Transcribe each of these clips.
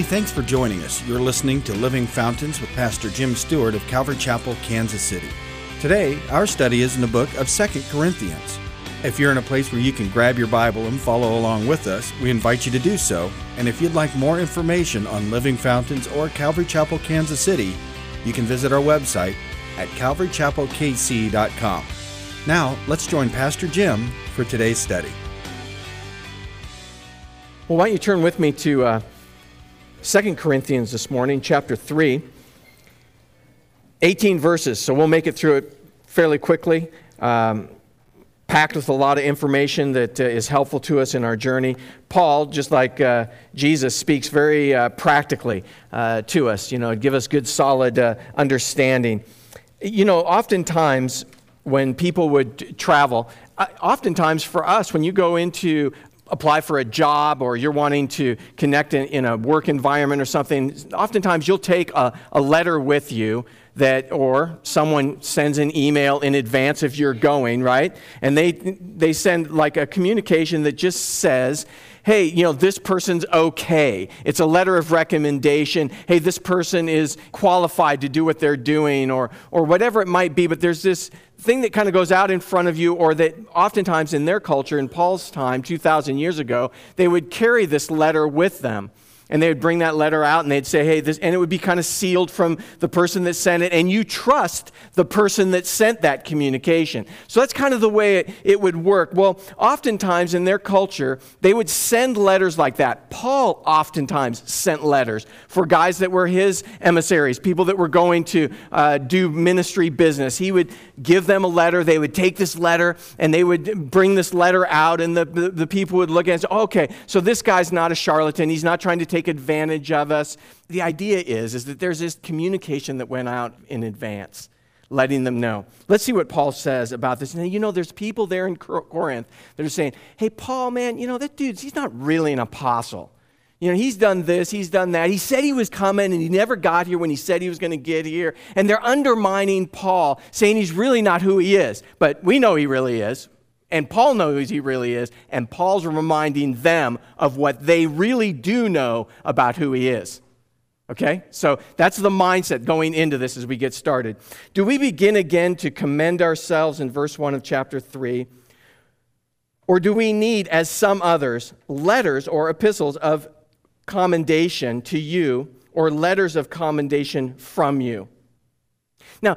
Hey, thanks for joining us. You're listening to Living Fountains with Pastor Jim Stewart of Calvary Chapel, Kansas City. Today, our study is in the book of Second Corinthians. If you're in a place where you can grab your Bible and follow along with us, we invite you to do so. And if you'd like more information on Living Fountains or Calvary Chapel, Kansas City, you can visit our website at calvarychapelkc.com. Now, let's join Pastor Jim for today's study. Well, why don't you turn with me to uh, 2 Corinthians this morning, chapter 3. 18 verses, so we'll make it through it fairly quickly. Um, packed with a lot of information that uh, is helpful to us in our journey. Paul, just like uh, Jesus, speaks very uh, practically uh, to us, you know, give us good, solid uh, understanding. You know, oftentimes when people would travel, uh, oftentimes for us, when you go into apply for a job or you're wanting to connect in, in a work environment or something, oftentimes you'll take a, a letter with you that or someone sends an email in advance if you're going right? And they they send like a communication that just says hey you know this person's okay. It's a letter of recommendation. Hey this person is qualified to do what they're doing or or whatever it might be. But there's this thing that kind of goes out in front of you, or that oftentimes in their culture, in Paul's time, 2,000 years ago, they would carry this letter with them and they would bring that letter out and they'd say, hey, this, and it would be kind of sealed from the person that sent it, and you trust the person that sent that communication. So that's kind of the way it, it would work. Well, oftentimes in their culture, they would send letters like that. Paul oftentimes sent letters for guys that were his emissaries, people that were going to uh, do ministry business. He would give them a letter, they would take this letter, and they would bring this letter out, and the, the, the people would look at it and say, okay, so this guy's not a charlatan, he's not trying to take take advantage of us. The idea is, is that there's this communication that went out in advance, letting them know. Let's see what Paul says about this. And you know, there's people there in Corinth that are saying, hey, Paul, man, you know, that dude's, he's not really an apostle. You know, he's done this, he's done that. He said he was coming and he never got here when he said he was going to get here. And they're undermining Paul, saying he's really not who he is. But we know he really is. And Paul knows he really is, and Paul's reminding them of what they really do know about who he is. Okay? So that's the mindset going into this as we get started. Do we begin again to commend ourselves in verse 1 of chapter 3? Or do we need, as some others, letters or epistles of commendation to you or letters of commendation from you? Now,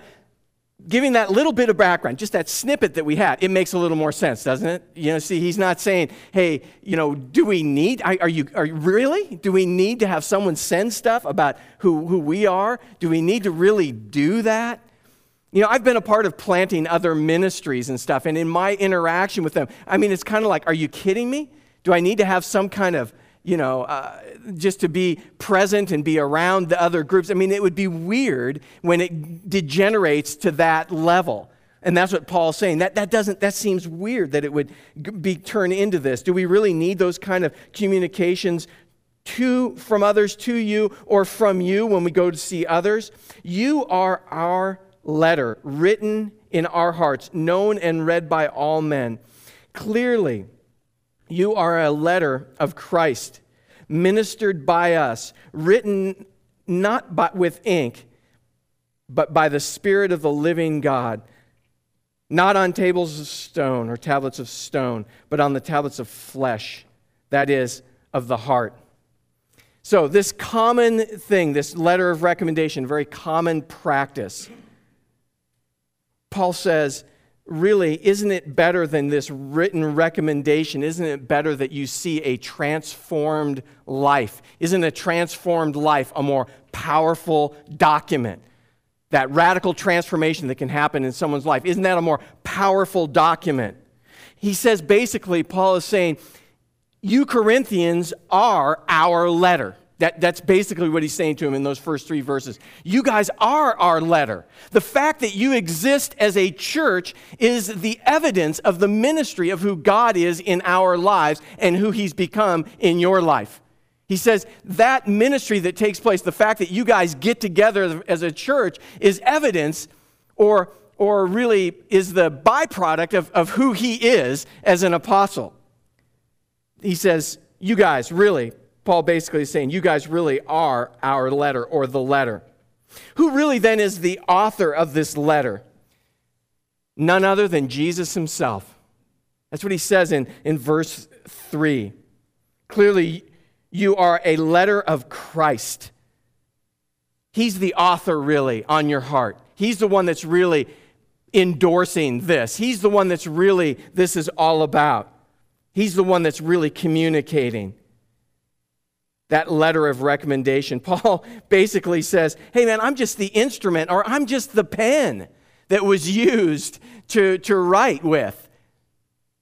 giving that little bit of background, just that snippet that we had, it makes a little more sense, doesn't it? You know, see, he's not saying, hey, you know, do we need, are you, are you really? Do we need to have someone send stuff about who, who we are? Do we need to really do that? You know, I've been a part of planting other ministries and stuff, and in my interaction with them, I mean, it's kind of like, are you kidding me? Do I need to have some kind of you know, uh, just to be present and be around the other groups. I mean, it would be weird when it degenerates to that level. And that's what Paul's saying. That, that doesn't, that seems weird that it would be turned into this. Do we really need those kind of communications to, from others to you or from you when we go to see others? You are our letter, written in our hearts, known and read by all men. Clearly, you are a letter of Christ, ministered by us, written not by, with ink, but by the Spirit of the living God, not on tables of stone or tablets of stone, but on the tablets of flesh, that is, of the heart. So, this common thing, this letter of recommendation, very common practice, Paul says, really, isn't it better than this written recommendation? Isn't it better that you see a transformed life? Isn't a transformed life a more powerful document? That radical transformation that can happen in someone's life, isn't that a more powerful document? He says basically, Paul is saying, You Corinthians are our letter. That, that's basically what he's saying to him in those first three verses. You guys are our letter. The fact that you exist as a church is the evidence of the ministry of who God is in our lives and who he's become in your life. He says that ministry that takes place, the fact that you guys get together as a church, is evidence or, or really is the byproduct of, of who he is as an apostle. He says, You guys, really, Paul basically is saying, You guys really are our letter or the letter. Who really then is the author of this letter? None other than Jesus himself. That's what he says in, in verse 3. Clearly, you are a letter of Christ. He's the author, really, on your heart. He's the one that's really endorsing this. He's the one that's really, this is all about. He's the one that's really communicating that letter of recommendation. Paul basically says, Hey, man, I'm just the instrument or I'm just the pen that was used to, to write with.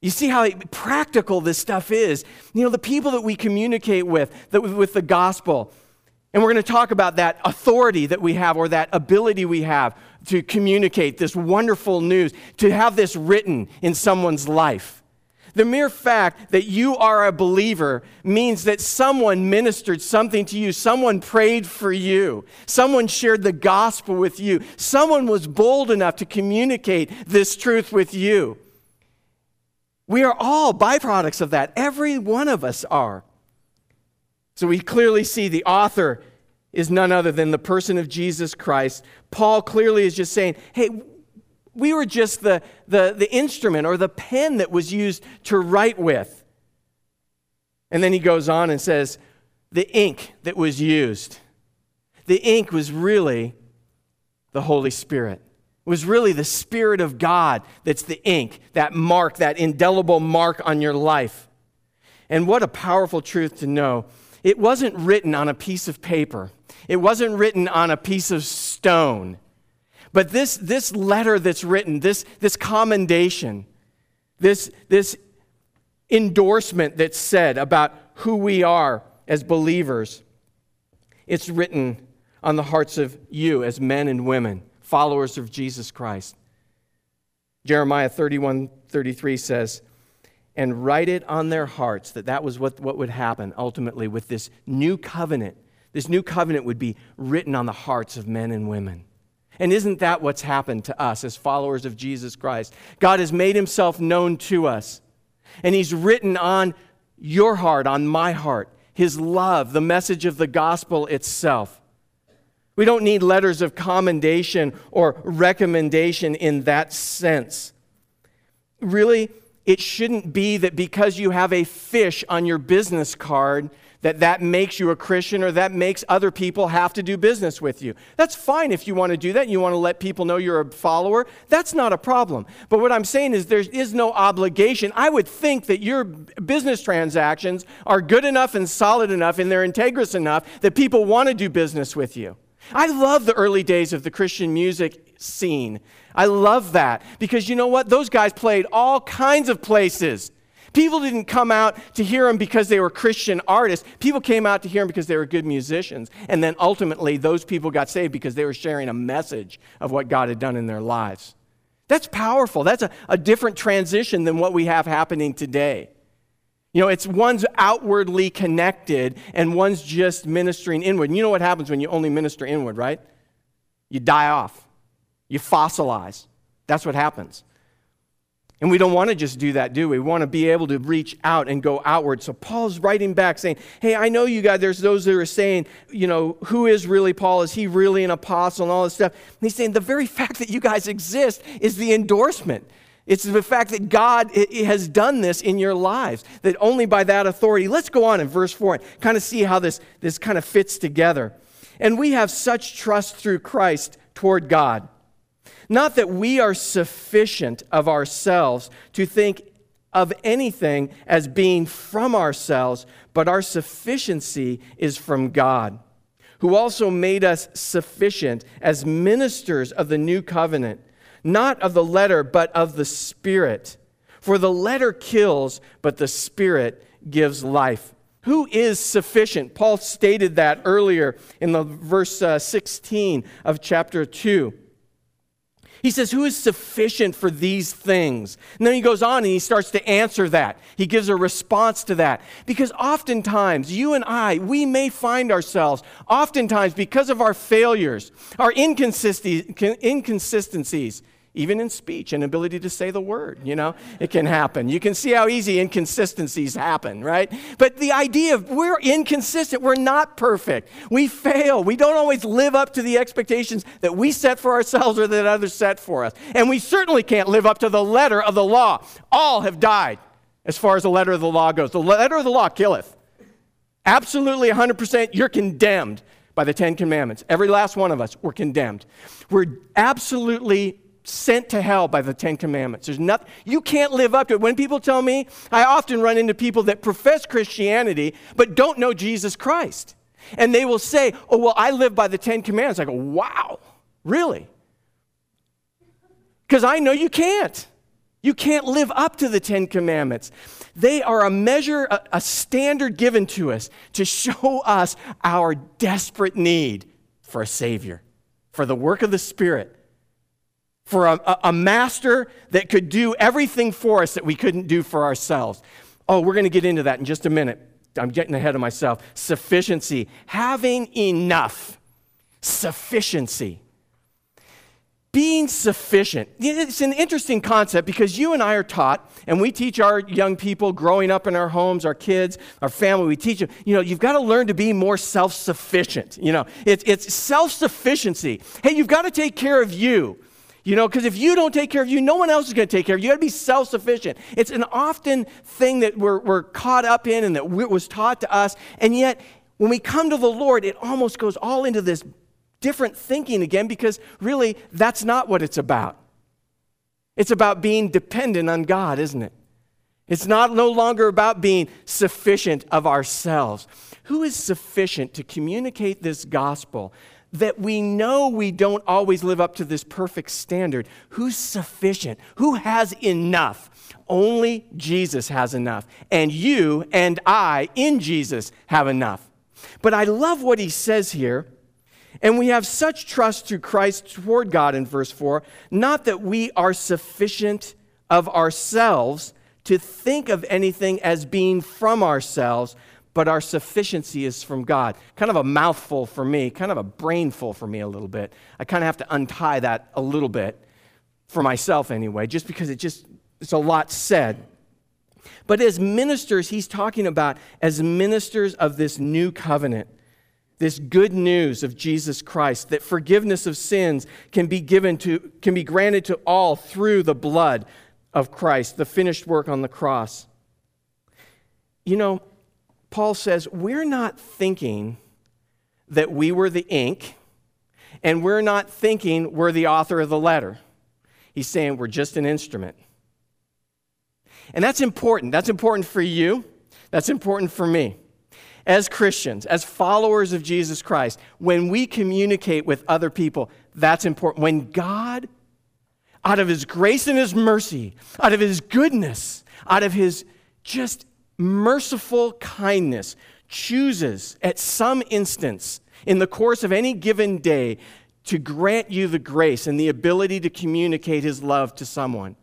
You see how practical this stuff is. You know, the people that we communicate with, that with the gospel, and we're going to talk about that authority that we have or that ability we have to communicate this wonderful news, to have this written in someone's life. The mere fact that you are a believer means that someone ministered something to you, someone prayed for you, someone shared the gospel with you, someone was bold enough to communicate this truth with you. We are all byproducts of that. Every one of us are. So we clearly see the author is none other than the person of Jesus Christ. Paul clearly is just saying, hey, we were just the, the, the instrument or the pen that was used to write with. And then he goes on and says, the ink that was used. The ink was really the Holy Spirit. It was really the Spirit of God that's the ink, that mark, that indelible mark on your life. And what a powerful truth to know. It wasn't written on a piece of paper, it wasn't written on a piece of stone. But this, this letter that's written, this, this commendation, this, this endorsement that's said about who we are as believers, it's written on the hearts of you as men and women, followers of Jesus Christ. Jeremiah 31 33 says, and write it on their hearts that that was what, what would happen ultimately with this new covenant. This new covenant would be written on the hearts of men and women. And isn't that what's happened to us as followers of Jesus Christ? God has made himself known to us, and he's written on your heart, on my heart, his love, the message of the gospel itself. We don't need letters of commendation or recommendation in that sense. Really, it shouldn't be that because you have a fish on your business card that that makes you a Christian or that makes other people have to do business with you. That's fine if you want to do that and you want to let people know you're a follower. That's not a problem. But what I'm saying is there is no obligation. I would think that your business transactions are good enough and solid enough and they're integrous enough that people want to do business with you. I love the early days of the Christian music scene. I love that because you know what? Those guys played all kinds of places. People didn't come out to hear him because they were Christian artists. People came out to hear him because they were good musicians. And then ultimately, those people got saved because they were sharing a message of what God had done in their lives. That's powerful. That's a, a different transition than what we have happening today. You know, it's one's outwardly connected and one's just ministering inward. And you know what happens when you only minister inward, right? You die off, you fossilize. That's what happens. And we don't want to just do that, do we? We want to be able to reach out and go outward. So Paul's writing back saying, Hey, I know you guys, there's those that are saying, you know, who is really Paul? Is he really an apostle and all this stuff? And he's saying, The very fact that you guys exist is the endorsement. It's the fact that God has done this in your lives, that only by that authority. Let's go on in verse 4 and kind of see how this, this kind of fits together. And we have such trust through Christ toward God. Not that we are sufficient of ourselves to think of anything as being from ourselves, but our sufficiency is from God, who also made us sufficient as ministers of the new covenant, not of the letter, but of the Spirit. For the letter kills, but the Spirit gives life. Who is sufficient? Paul stated that earlier in the verse uh, 16 of chapter 2. He says, Who is sufficient for these things? And then he goes on and he starts to answer that. He gives a response to that. Because oftentimes, you and I, we may find ourselves, oftentimes, because of our failures, our inconsistencies, even in speech and ability to say the word, you know, it can happen. You can see how easy inconsistencies happen, right? But the idea of we're inconsistent, we're not perfect. We fail. We don't always live up to the expectations that we set for ourselves or that others set for us. And we certainly can't live up to the letter of the law. All have died as far as the letter of the law goes. The letter of the law killeth. Absolutely 100%, you're condemned by the Ten Commandments. Every last one of us, we're condemned. We're absolutely sent to hell by the Ten Commandments. There's nothing, you can't live up to it. When people tell me, I often run into people that profess Christianity but don't know Jesus Christ. And they will say, Oh, well, I live by the Ten Commandments. I go, Wow, really? Because I know you can't. You can't live up to the Ten Commandments. They are a measure, a, a standard given to us to show us our desperate need for a Savior, for the work of the Spirit, for a, a, master that could do everything for us that we couldn't do for ourselves. Oh, we're going to get into that in just a minute. I'm getting ahead of myself. Sufficiency, having enough. Sufficiency being sufficient. It's an interesting concept because you and I are taught, and we teach our young people growing up in our homes, our kids, our family, we teach them, you know, you've got to learn to be more self sufficient. You know, it's, it's self sufficiency. Hey, you've got to take care of you. You know, because if you don't take care of you, no one else is going to take care of you. You got to be self sufficient. It's an often thing that we're, we're caught up in and that was taught to us. And yet, when we come to the Lord, it almost goes all into this different thinking again because really that's not what it's about. It's about being dependent on God, isn't it? It's not no longer about being sufficient of ourselves. Who is sufficient to communicate this gospel that we know we don't always live up to this perfect standard? Who's sufficient? Who has enough? Only Jesus has enough. And you and I in Jesus have enough. But I love what he says here and we have such trust through Christ toward God in verse 4, not that we are sufficient of ourselves to think of anything as being from ourselves, but our sufficiency is from God. Kind of a mouthful for me, kind of a brainful for me a little bit. I kind of have to untie that a little bit for myself anyway, just because it just it's a lot said. But as ministers, he's talking about as ministers of this new covenant this good news of Jesus Christ that forgiveness of sins can be given to can be granted to all through the blood of Christ, the finished work on the cross. You know, Paul says, we're not thinking that we were the ink, and we're not thinking we're the author of the letter. He's saying we're just an instrument. And that's important. That's important for you. That's important for me as Christians, as followers of Jesus Christ, when we communicate with other people, that's important. When God, out of His grace and His mercy, out of His goodness, out of His just merciful kindness, chooses at some instance in the course of any given day to grant you the grace and the ability to communicate His love to someone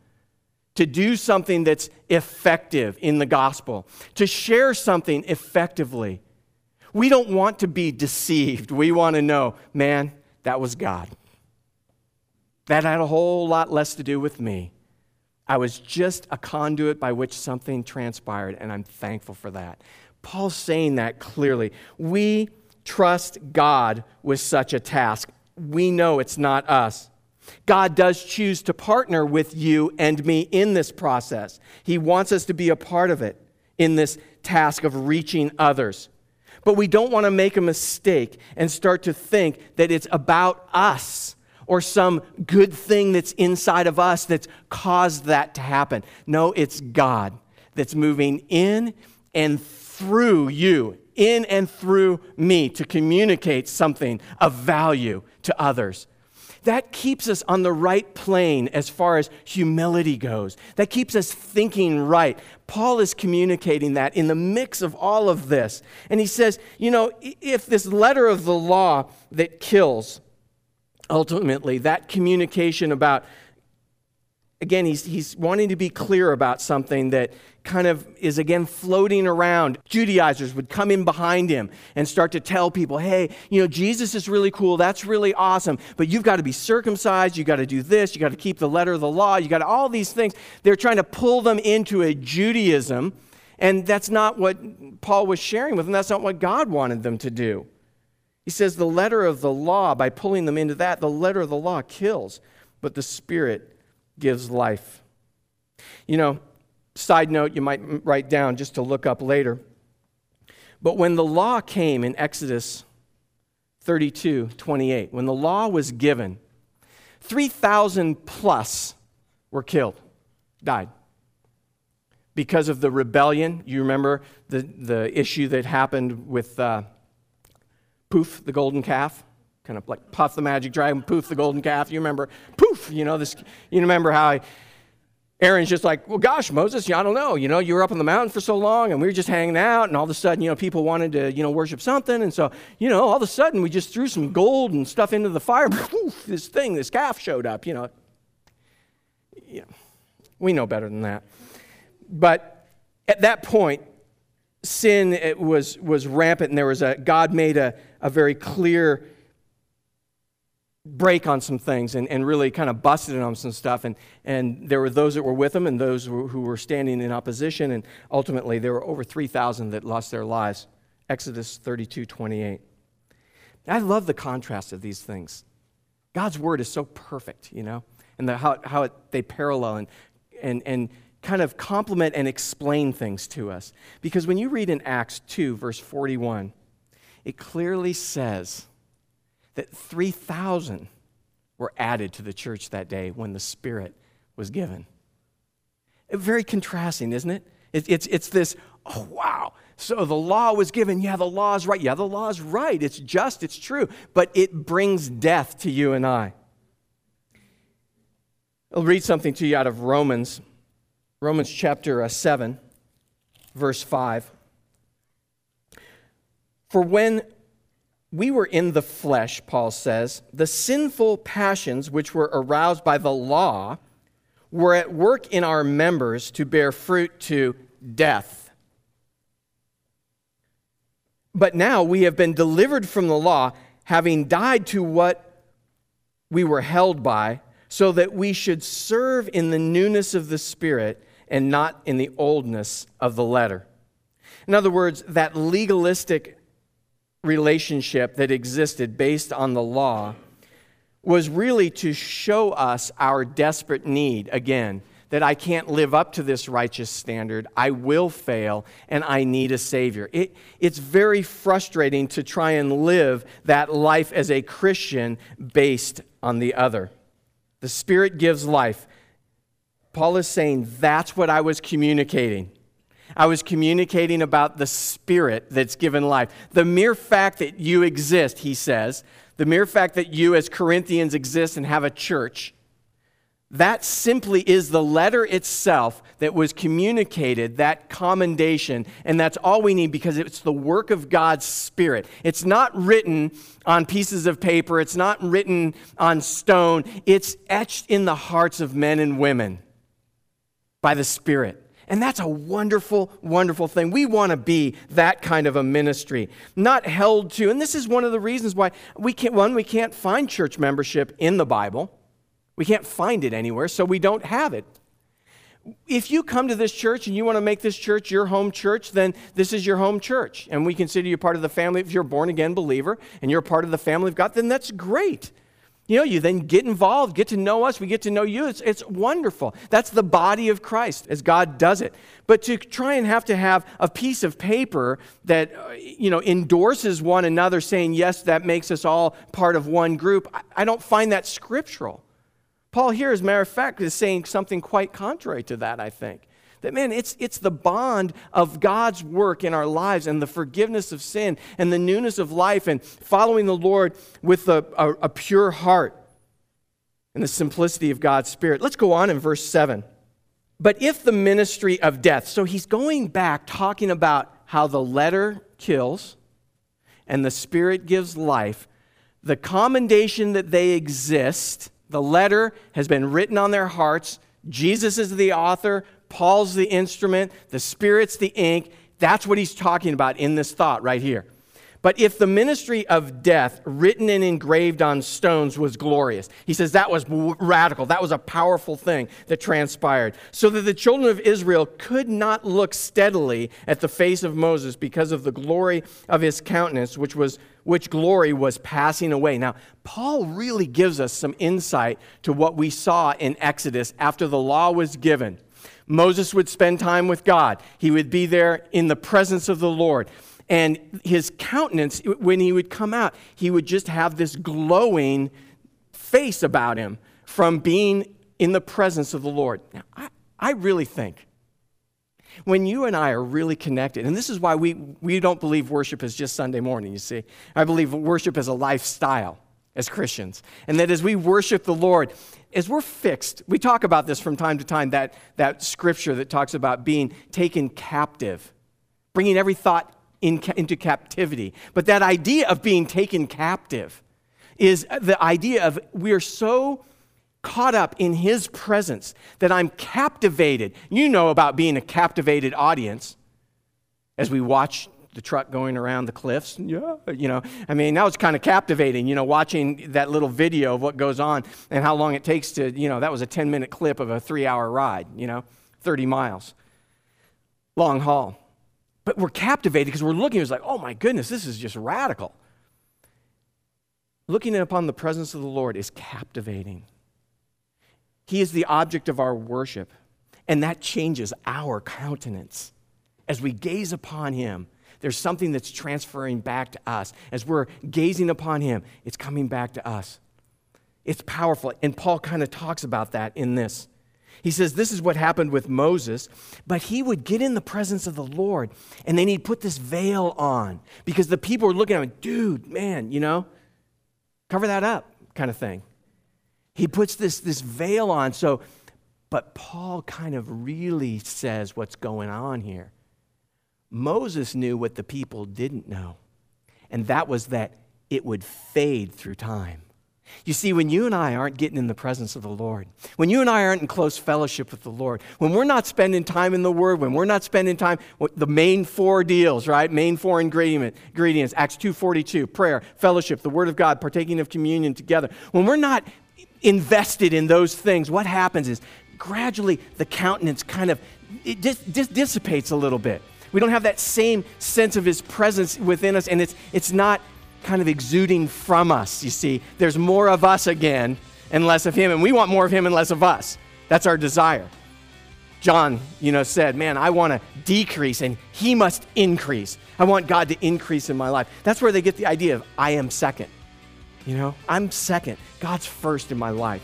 to do something that's effective in the gospel, to share something effectively. We don't want to be deceived. We want to know, man, that was God. That had a whole lot less to do with me. I was just a conduit by which something transpired, and I'm thankful for that. Paul's saying that clearly. We trust God with such a task. We know it's not us. God does choose to partner with you and me in this process. He wants us to be a part of it in this task of reaching others. But we don't want to make a mistake and start to think that it's about us or some good thing that's inside of us that's caused that to happen. No, it's God that's moving in and through you, in and through me to communicate something of value to others that keeps us on the right plane as far as humility goes. That keeps us thinking right. Paul is communicating that in the mix of all of this. And he says, you know, if this letter of the law that kills, ultimately, that communication about again, he's, he's wanting to be clear about something that kind of is again floating around. Judaizers would come in behind him and start to tell people, hey, you know, Jesus is really cool. That's really awesome. But you've got to be circumcised. You've got to do this. You've got to keep the letter of the law. You've got to, all these things. They're trying to pull them into a Judaism. And that's not what Paul was sharing with them. That's not what God wanted them to do. He says the letter of the law, by pulling them into that, the letter of the law kills, but the Spirit gives life. You know, side note you might write down just to look up later. But when the law came in Exodus 32 28, when the law was given, 3,000 plus were killed, died. Because of the rebellion, you remember the, the issue that happened with uh, Poof, the golden calf? kind of like puff the magic dragon, poof the golden calf. You remember, poof, you know, this, you remember how I, Aaron's just like, well, gosh, Moses, yeah, I don't know. You know, you were up on the mountain for so long and we were just hanging out, and all of a sudden, you know, people wanted to, you know, worship something. And so, you know, all of a sudden, we just threw some gold and stuff into the fire. Poof, this thing, this calf showed up, you know. Yeah, we know better than that. But at that point, sin was, was rampant, and there was a, God made a, a very clear break on some things and, and really kind of busted on some stuff. And, and there were those that were with him and those who were standing in opposition. And ultimately, there were over 3,000 that lost their lives. Exodus 32 28. I love the contrast of these things. God's word is so perfect, you know, and the, how, how it, they parallel and, and, and kind of complement and explain things to us. Because when you read in Acts 2, verse 41, it clearly says, that 3,000 were added to the church that day when the Spirit was given. Very contrasting, isn't it? It's, it's this, oh, wow. So the law was given. Yeah, the law is right. Yeah, the law is right. It's just, it's true. But it brings death to you and I. I'll read something to you out of Romans, Romans chapter uh, 7, verse 5. For when we were in the flesh, Paul says. The sinful passions which were aroused by the law were at work in our members to bear fruit to death. But now we have been delivered from the law, having died to what we were held by, so that we should serve in the newness of the Spirit and not in the oldness of the letter. In other words, that legalistic relationship that existed based on the law was really to show us our desperate need again that I can't live up to this righteous standard. I will fail, and I need a Savior. It, it's very frustrating to try and live that life as a Christian based on the other. The Spirit gives life. Paul is saying that's what I was communicating. I was communicating about the Spirit that's given life. The mere fact that you exist, he says, the mere fact that you as Corinthians exist and have a church, that simply is the letter itself that was communicated, that commendation, and that's all we need because it's the work of God's Spirit. It's not written on pieces of paper, it's not written on stone, it's etched in the hearts of men and women by the Spirit. And that's a wonderful, wonderful thing. We want to be that kind of a ministry, not held to. And this is one of the reasons why we can't, one, we can't find church membership in the Bible. We can't find it anywhere, so we don't have it. If you come to this church and you want to make this church your home church, then this is your home church. And we consider you part of the family. If you're a born again believer and you're part of the family of God, then that's great. You know, you then get involved, get to know us, we get to know you. It's, it's wonderful. That's the body of Christ as God does it. But to try and have to have a piece of paper that, uh, you know, endorses one another saying, yes, that makes us all part of one group, I, I don't find that scriptural. Paul here, as a matter of fact, is saying something quite contrary to that, I think. That, man, it's, it's the bond of God's work in our lives and the forgiveness of sin and the newness of life and following the Lord with a, a, a pure heart and the simplicity of God's Spirit. Let's go on in verse 7. But if the ministry of death, so he's going back talking about how the letter kills and the Spirit gives life, the commendation that they exist, the letter has been written on their hearts Jesus is the author, Paul's the instrument, the Spirit's the ink. That's what he's talking about in this thought right here. But if the ministry of death, written and engraved on stones, was glorious, he says that was radical. That was a powerful thing that transpired. So that the children of Israel could not look steadily at the face of Moses because of the glory of his countenance, which, was, which glory was passing away. Now, Paul really gives us some insight to what we saw in Exodus after the law was given. Moses would spend time with God, he would be there in the presence of the Lord. And his countenance, when he would come out, he would just have this glowing face about him from being in the presence of the Lord. Now, I, I really think when you and I are really connected, and this is why we, we don't believe worship is just Sunday morning, you see. I believe worship is a lifestyle as Christians. And that as we worship the Lord, as we're fixed, we talk about this from time to time, that, that scripture that talks about being taken captive, bringing every thought in, into captivity. But that idea of being taken captive is the idea of we are so caught up in his presence that I'm captivated. You know about being a captivated audience as we watch the truck going around the cliffs. Yeah, you know, I mean, that was kind of captivating, you know, watching that little video of what goes on and how long it takes to, you know, that was a 10 minute clip of a three hour ride, you know, 30 miles. Long haul. But we're captivated because we're looking, it's like, oh my goodness, this is just radical. Looking upon the presence of the Lord is captivating. He is the object of our worship, and that changes our countenance. As we gaze upon Him, there's something that's transferring back to us. As we're gazing upon Him, it's coming back to us. It's powerful. And Paul kind of talks about that in this. He says this is what happened with Moses, but he would get in the presence of the Lord and then he'd put this veil on because the people were looking at him, dude, man, you know, cover that up kind of thing. He puts this, this veil on. So, but Paul kind of really says what's going on here. Moses knew what the people didn't know, and that was that it would fade through time. You see, when you and I aren't getting in the presence of the Lord, when you and I aren't in close fellowship with the Lord, when we're not spending time in the Word, when we're not spending time the main four deals, right? Main four ingredient, ingredients, Acts 2.42, prayer, fellowship, the Word of God, partaking of communion together. When we're not invested in those things, what happens is gradually the countenance kind of it just dissipates a little bit. We don't have that same sense of His presence within us, and it's, it's not kind of exuding from us, you see. There's more of us again and less of him, and we want more of him and less of us. That's our desire. John, you know, said, Man, I want to decrease and he must increase. I want God to increase in my life. That's where they get the idea of I am second. You know, I'm second. God's first in my life.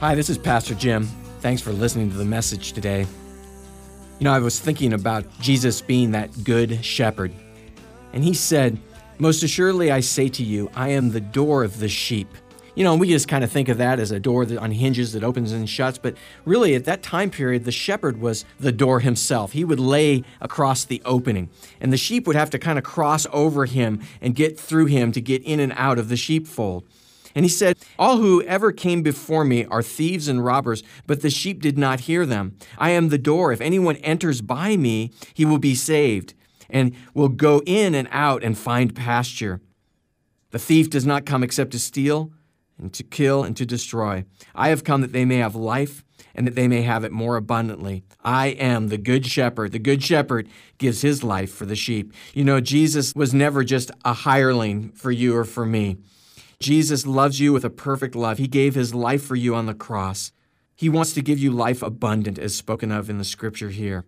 Hi, this is Pastor Jim. Thanks for listening to the message today. You know, I was thinking about Jesus being that good shepherd. And he said, Most assuredly I say to you, I am the door of the sheep. You know, and we just kind of think of that as a door that on hinges that opens and shuts, but really at that time period, the shepherd was the door himself. He would lay across the opening, and the sheep would have to kind of cross over him and get through him to get in and out of the sheepfold. And he said, All who ever came before me are thieves and robbers, but the sheep did not hear them. I am the door. If anyone enters by me, he will be saved, and will go in and out and find pasture. The thief does not come except to steal, and to kill, and to destroy. I have come that they may have life, and that they may have it more abundantly. I am the good shepherd. The good shepherd gives his life for the sheep. You know, Jesus was never just a hireling for you or for me. Jesus loves you with a perfect love. He gave his life for you on the cross. He wants to give you life abundant, as spoken of in the scripture here.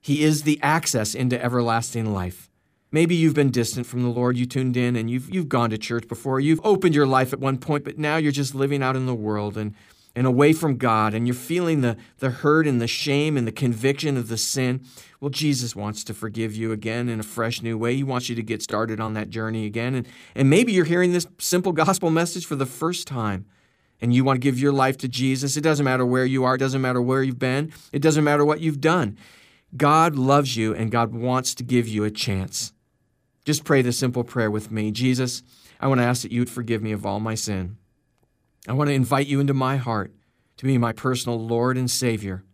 He is the access into everlasting life. Maybe you've been distant from the Lord. You tuned in and you've, you've gone to church before. You've opened your life at one point, but now you're just living out in the world and, and away from God, and you're feeling the, the hurt and the shame and the conviction of the sin. Well, Jesus wants to forgive you again in a fresh new way. He wants you to get started on that journey again. And, and maybe you're hearing this simple gospel message for the first time and you want to give your life to Jesus. It doesn't matter where you are, it doesn't matter where you've been, it doesn't matter what you've done. God loves you and God wants to give you a chance. just pray this simple prayer with me. Jesus, I want to ask that you would forgive me of all my sin. I want to invite you into my heart to be my personal Lord and Savior.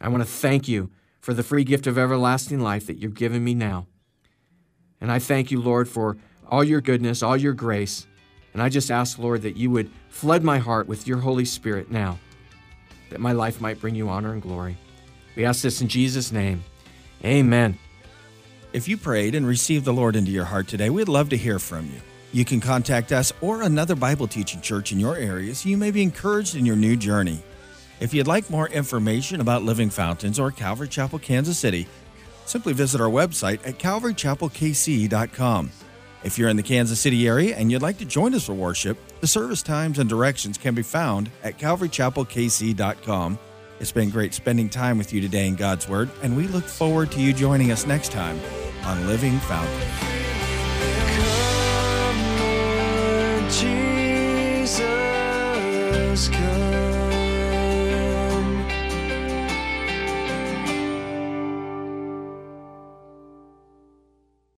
I want to thank you for the free gift of everlasting life that you've given me now. And I thank you, Lord, for all your goodness, all your grace. And I just ask, Lord, that you would flood my heart with your Holy Spirit now, that my life might bring you honor and glory. We ask this in Jesus' name. Amen. If you prayed and received the Lord into your heart today, we'd love to hear from you. You can contact us or another Bible teaching church in your area so you may be encouraged in your new journey. If you'd like more information about Living Fountains or Calvary Chapel, Kansas City, simply visit our website at calvarychapelkc.com. If you're in the Kansas City area and you'd like to join us for worship, the service times and directions can be found at calvarychapelkc.com. It's been great spending time with you today in God's Word, and we look forward to you joining us next time on Living Fountains. Jesus, come.